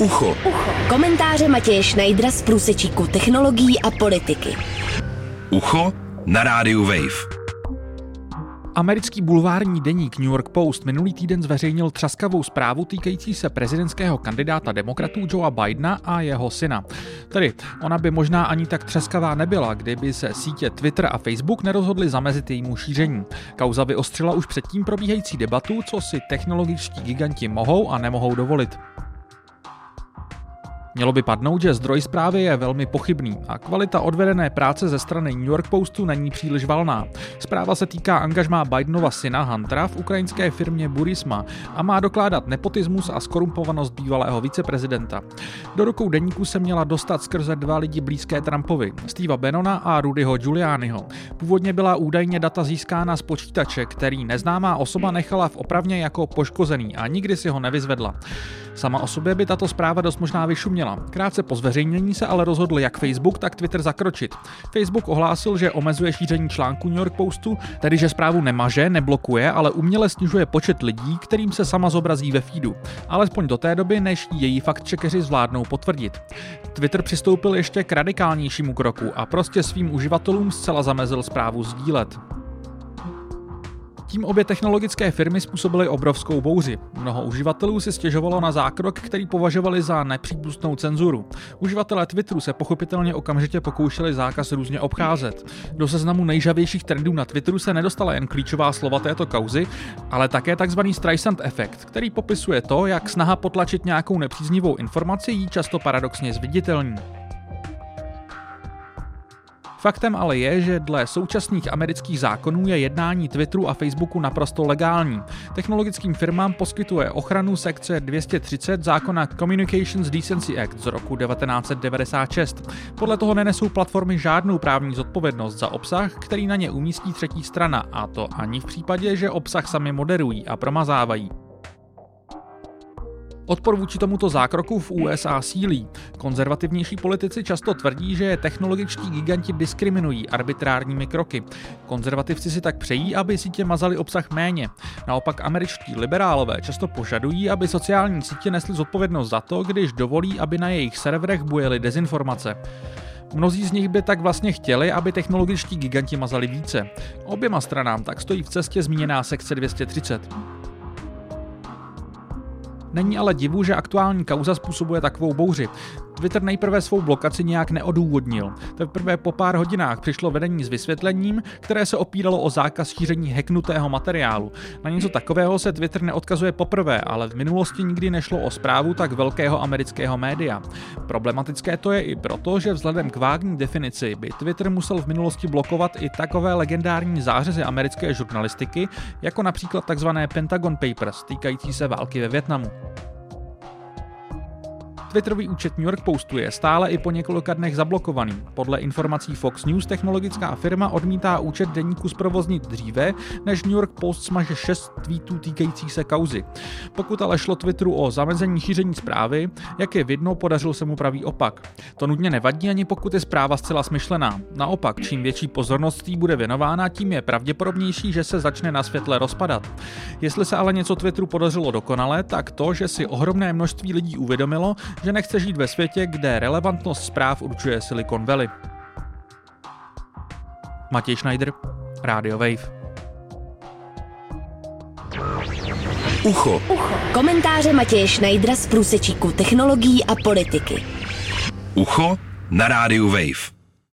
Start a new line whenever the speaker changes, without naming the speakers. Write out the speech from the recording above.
Ucho.
Ucho. Komentáře Matěje Schneidera z průsečíku technologií a politiky.
Ucho na rádiu Wave.
Americký bulvární deník New York Post minulý týden zveřejnil třaskavou zprávu týkající se prezidentského kandidáta demokratů Joea Bidena a jeho syna. Tedy ona by možná ani tak třeskavá nebyla, kdyby se sítě Twitter a Facebook nerozhodly zamezit jejímu šíření. Kauza vyostřila už předtím probíhající debatu, co si technologičtí giganti mohou a nemohou dovolit. Mělo by padnout, že zdroj zprávy je velmi pochybný a kvalita odvedené práce ze strany New York Postu není příliš valná. Zpráva se týká angažmá Bidenova syna Huntera v ukrajinské firmě Burisma a má dokládat nepotismus a skorumpovanost bývalého viceprezidenta. Do rukou deníku se měla dostat skrze dva lidi blízké Trumpovi, Steva Bannona a Rudyho Giulianiho. Původně byla údajně data získána z počítače, který neznámá osoba nechala v opravně jako poškozený a nikdy si ho nevyzvedla. Sama o sobě by tato zpráva dost možná vyšuměla. Krátce po zveřejnění se ale rozhodl jak Facebook, tak Twitter zakročit. Facebook ohlásil, že omezuje šíření článku New York Postu, tedy že zprávu nemaže, neblokuje, ale uměle snižuje počet lidí, kterým se sama zobrazí ve feedu. Alespoň do té doby, než její faktčekeři zvládnou potvrdit. Twitter přistoupil ještě k radikálnějšímu kroku a prostě svým uživatelům zcela zamezil zprávu sdílet. Tím obě technologické firmy způsobily obrovskou bouři. Mnoho uživatelů si stěžovalo na zákrok, který považovali za nepřípustnou cenzuru. Uživatelé Twitteru se pochopitelně okamžitě pokoušeli zákaz různě obcházet. Do seznamu nejžavějších trendů na Twitteru se nedostala jen klíčová slova této kauzy, ale také tzv. Streisand efekt, který popisuje to, jak snaha potlačit nějakou nepříznivou informaci jí často paradoxně zviditelní. Faktem ale je, že dle současných amerických zákonů je jednání Twitteru a Facebooku naprosto legální. Technologickým firmám poskytuje ochranu sekce 230 zákona Communications Decency Act z roku 1996. Podle toho nenesou platformy žádnou právní zodpovědnost za obsah, který na ně umístí třetí strana, a to ani v případě, že obsah sami moderují a promazávají. Odpor vůči tomuto zákroku v USA sílí. Konzervativnější politici často tvrdí, že technologičtí giganti diskriminují arbitrárními kroky. Konzervativci si tak přejí, aby sítě mazali obsah méně. Naopak američtí liberálové často požadují, aby sociální sítě nesly zodpovědnost za to, když dovolí, aby na jejich serverech bujely dezinformace. Mnozí z nich by tak vlastně chtěli, aby technologičtí giganti mazali více. Oběma stranám tak stojí v cestě zmíněná sekce 230. Není ale divu, že aktuální kauza způsobuje takovou bouři. Twitter nejprve svou blokaci nějak neodůvodnil. Teprve po pár hodinách přišlo vedení s vysvětlením, které se opíralo o zákaz šíření heknutého materiálu. Na něco takového se Twitter neodkazuje poprvé, ale v minulosti nikdy nešlo o zprávu tak velkého amerického média. Problematické to je i proto, že vzhledem k vágní definici by Twitter musel v minulosti blokovat i takové legendární zářezy americké žurnalistiky, jako například tzv. Pentagon Papers týkající se války ve Větnamu. Twitterový účet New York Postu je stále i po několika dnech zablokovaný. Podle informací Fox News technologická firma odmítá účet deníku zprovoznit dříve, než New York Post smaže 6 tweetů týkajících se kauzy. Pokud ale šlo Twitteru o zamezení šíření zprávy, jak je vidno, podařil se mu pravý opak. To nutně nevadí ani pokud je zpráva zcela smyšlená. Naopak, čím větší pozornost bude věnována, tím je pravděpodobnější, že se začne na světle rozpadat. Jestli se ale něco Twitteru podařilo dokonale, tak to, že si ohromné množství lidí uvědomilo, že nechce žít ve světě, kde relevantnost zpráv určuje Silicon Valley. Matěj Schneider, Radio Wave.
Ucho.
Ucho. Komentáře Matěje Schneidera z průsečíku technologií a politiky.
Ucho na rádiu Wave.